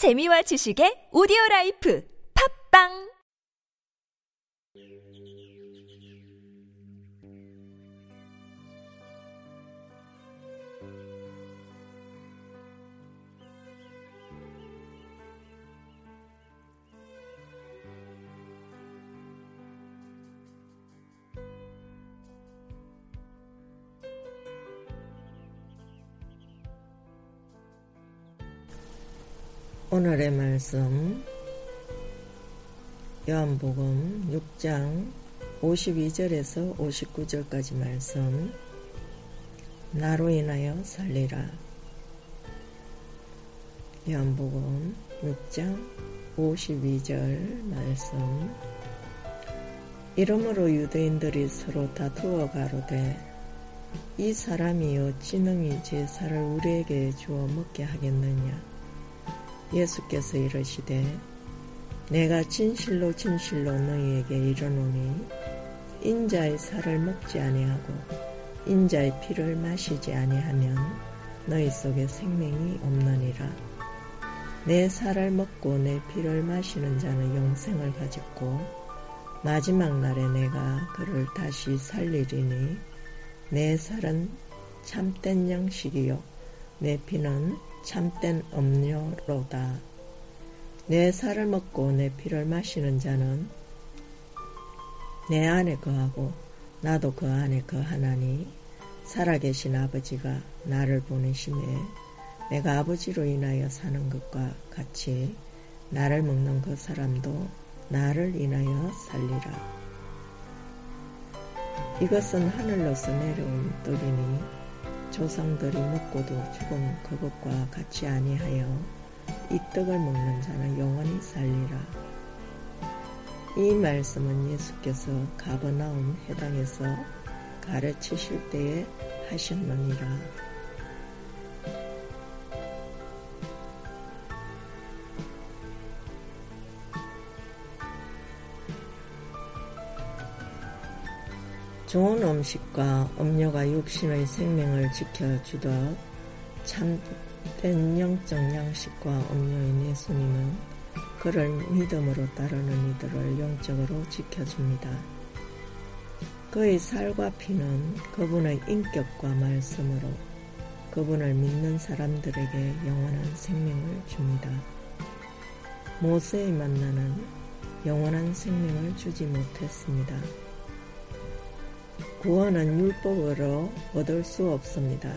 재미와 지식의 오디오 라이프. 팝빵 오늘의 말씀 요한복음 6장 52절에서 59절까지 말씀. 나로 인하여 살리라. 요한복음 6장 52절 말씀. 이러므로 유대인들이 서로 다투어 가로되 이 사람이 어찌 능히 제사를 우리에게 주어 먹게 하겠느냐 예수께서 이르시되 내가 진실로 진실로 너희에게 이르노니 인자의 살을 먹지 아니하고 인자의 피를 마시지 아니하면 너희 속에 생명이 없느니라. 내 살을 먹고 내 피를 마시는 자는 영생을 가졌고 마지막 날에 내가 그를 다시 살리리니 내 살은 참된 양식이요 내 피는 참된 음료로다. 내 살을 먹고 내 피를 마시는 자는 내 안에 거하고 나도 그 안에 거하나니 살아계신 아버지가 나를 보내심에 내가 아버지로 인하여 사는 것과 같이 나를 먹는 그 사람도 나를 인하여 살리라. 이것은 하늘로서 내려온 떡이니 조상들이 먹고도 죽은 그것과 같이 아니하여 이 떡을 먹는 자는 영원히 살리라. 이 말씀은 예수께서 가버나움 해당에서 가르치실 때에 하셨느니라. 좋은 음식과 음료가 육신의 생명을 지켜주듯 참된 영적 양식과 음료인 예수님은 그를 믿음으로 따르는 이들을 영적으로 지켜줍니다. 그의 살과 피는 그분의 인격과 말씀으로 그분을 믿는 사람들에게 영원한 생명을 줍니다. 모세의 만나는 영원한 생명을 주지 못했습니다. 구원은 율법으로 얻을 수 없습니다.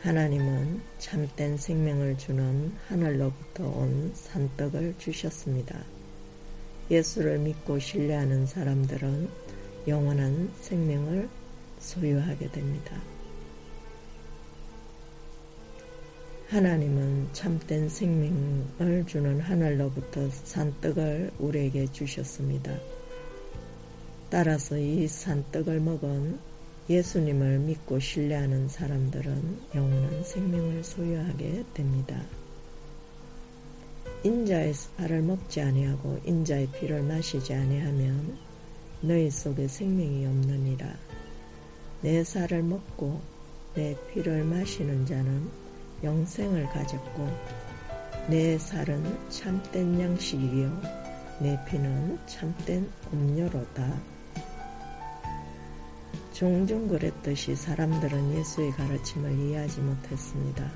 하나님은 참된 생명을 주는 하늘로부터 온 산떡을 주셨습니다. 예수를 믿고 신뢰하는 사람들은 영원한 생명을 소유하게 됩니다. 하나님은 참된 생명을 주는 하늘로부터 산떡을 우리에게 주셨습니다. 따라서 이 산떡을 먹은 예수님을 믿고 신뢰하는 사람들은 영원한 생명을 소유하게 됩니다. 인자의 살을 먹지 아니하고 인자의 피를 마시지 아니하면 너희 속에 생명이 없느니라. 내 살을 먹고 내 피를 마시는 자는 영생을 가졌고 내 살은 참된 양식이요 내 피는 참된 음료로다. 종종 그랬듯이 사람들은 예수의 가르침을 이해하지 못했습니다.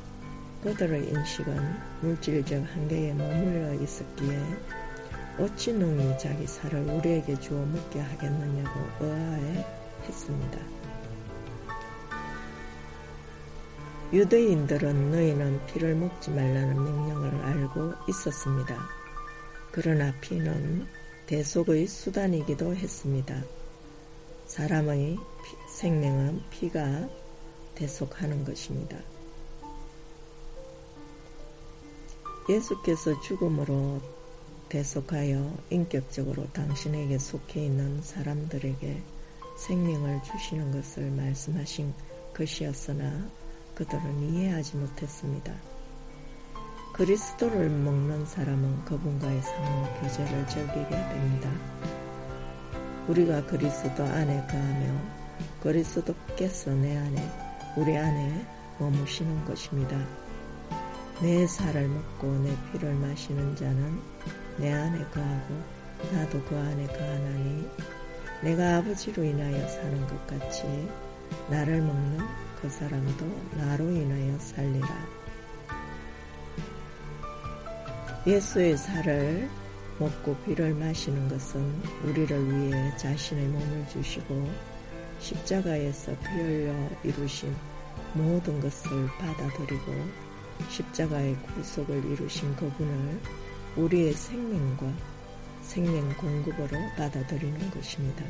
그들의 인식은 물질적 한계에 머물러 있었기에 어찌 능히 자기 살을 우리에게 주어 먹게 하겠느냐고 의아해 했습니다. 유대인들은 너희는 피를 먹지 말라는 명령을 알고 있었습니다. 그러나 피는 대속의 수단이기도 했습니다. 사람의 생명은 피가 대속하는 것입니다. 예수께서 죽음으로 대속하여 인격적으로 당신에게 속해 있는 사람들에게 생명을 주시는 것을 말씀하신 것이었으나 그들은 이해하지 못했습니다. 그리스도를 먹는 사람은 그분과의 상호 교제를 즐기게 됩니다. 우리가 그리스도 안에 거하며 그리스도께서 내 안에 우리 안에 머무시는 것입니다. 내 살을 먹고 내 피를 마시는 자는 내 안에 거하고 나도 그 안에 거하나니 내가 아버지로 인하여 사는 것 같이 나를 먹는 그 사람도 나로 인하여 살리라. 예수의 살을 먹고 피를 마시는 것은 우리를 위해 자신의 몸을 주시고 십자가에서 피 흘려 이루신 모든 것을 받아들이고 십자가의 구속을 이루신 그분을 우리의 생명과 생명 공급으로 받아들이는 것입니다.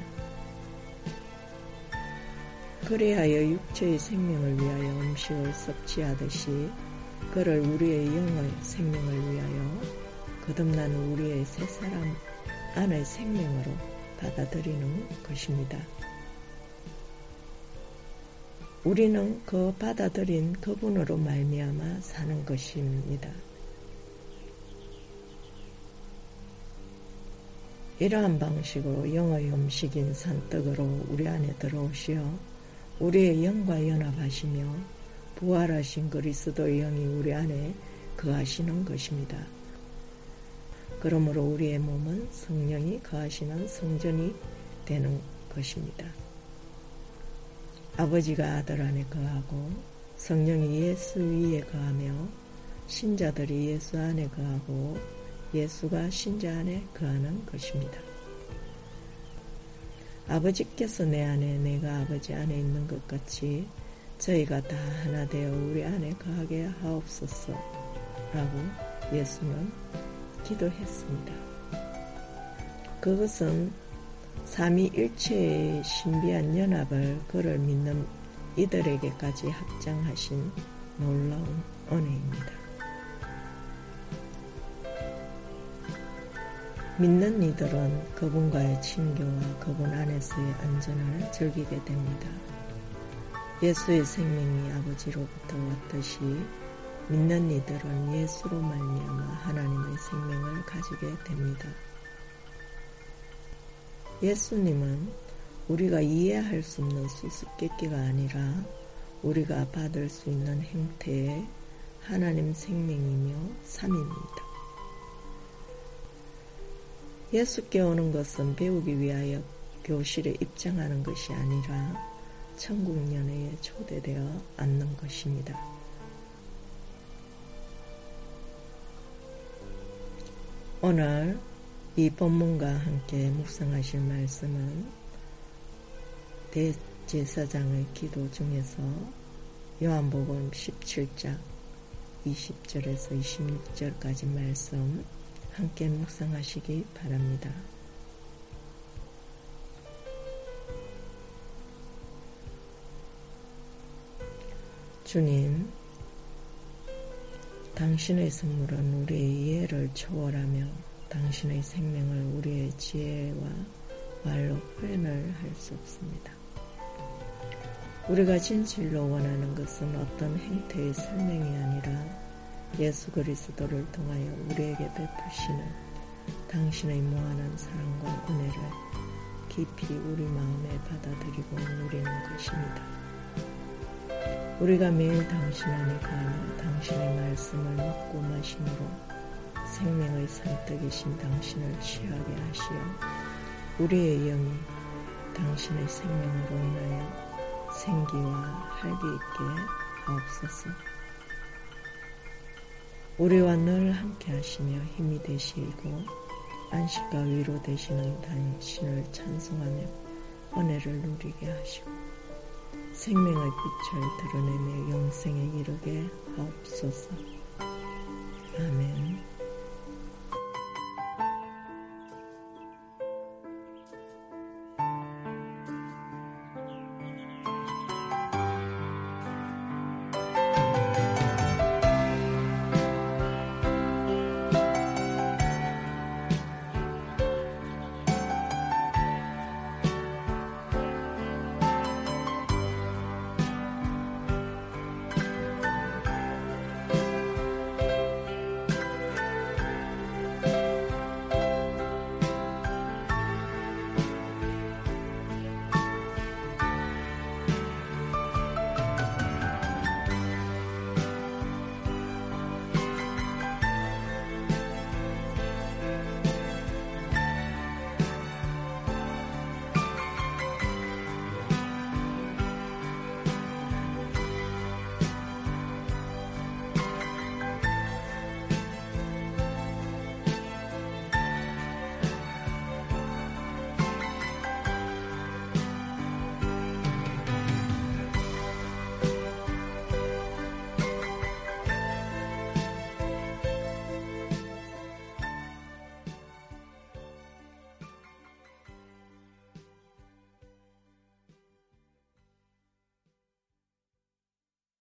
그리하여 육체의 생명을 위하여 음식을 섭취하듯이 그를 우리의 영의 생명을 위하여 거듭나는 우리의 새 사람 안의 생명으로 받아들이는 것입니다. 우리는 그 받아들인 그분으로 말미암아 사는 것입니다. 이러한 방식으로 영의 음식인 산떡으로 우리 안에 들어오시어 우리의 영과 연합하시며 부활하신 그리스도의 영이 우리 안에 거하시는 것입니다. 그러므로 우리의 몸은 성령이 거하시는 성전이 되는 것입니다. 아버지가 아들 안에 거하고 성령이 예수 위에 거하며 신자들이 예수 안에 거하고 예수가 신자 안에 거하는 것입니다. 아버지께서 내 안에 내가 아버지 안에 있는 것 같이 저희가 다 하나 되어 우리 안에 거하게 하옵소서 라고 예수는 기도했습니다. 그것은 삼위일체의 신비한 연합을 그를 믿는 이들에게까지 확장하신 놀라운 은혜입니다. 믿는 이들은 그분과의 친교와 그분 안에서의 안전을 즐기게 됩니다. 예수의 생명이 아버지로부터 왔듯이 믿는 이들은 예수로 말미암아 하나님의 생명을 가지게 됩니다. 예수님은 우리가 이해할 수 없는 수수께끼가 아니라 우리가 받을 수 있는 행태의 하나님 생명이며 삶입니다. 예수께 오는 것은 배우기 위하여 교실에 입장하는 것이 아니라 천국 연회에 초대되어 앉는 것입니다. 오늘 이 본문과 함께 묵상하실 말씀은 대제사장의 기도 중에서 요한복음 17장 20절에서 26절까지 말씀 함께 묵상하시기 바랍니다. 주님, 당신의 선물은 우리의 이해를 초월하며 당신의 생명을 우리의 지혜와 말로 표현을 할 수 없습니다. 우리가 진실로 원하는 것은 어떤 행태의 설명이 아니라 예수 그리스도를 통하여 우리에게 베푸시는 당신의 무한한 사랑과 은혜를 깊이 우리 마음에 받아들이고 누리는 것입니다. 우리가 매일 당신 안에 가며 당신의 말씀을 먹고 마심으로 생명의 산떡이신 당신을 취하게 하시어 우리의 영이 당신의 생명으로 인하여 생기와 활기 있게 하옵소서. 우리와 늘 함께 하시며 힘이 되시고 안식과 위로 되시는 당신을 찬송하며 은혜를 누리게 하시고 생명의 빛을 드러내며 영생에 이르게 하옵소서. 아멘.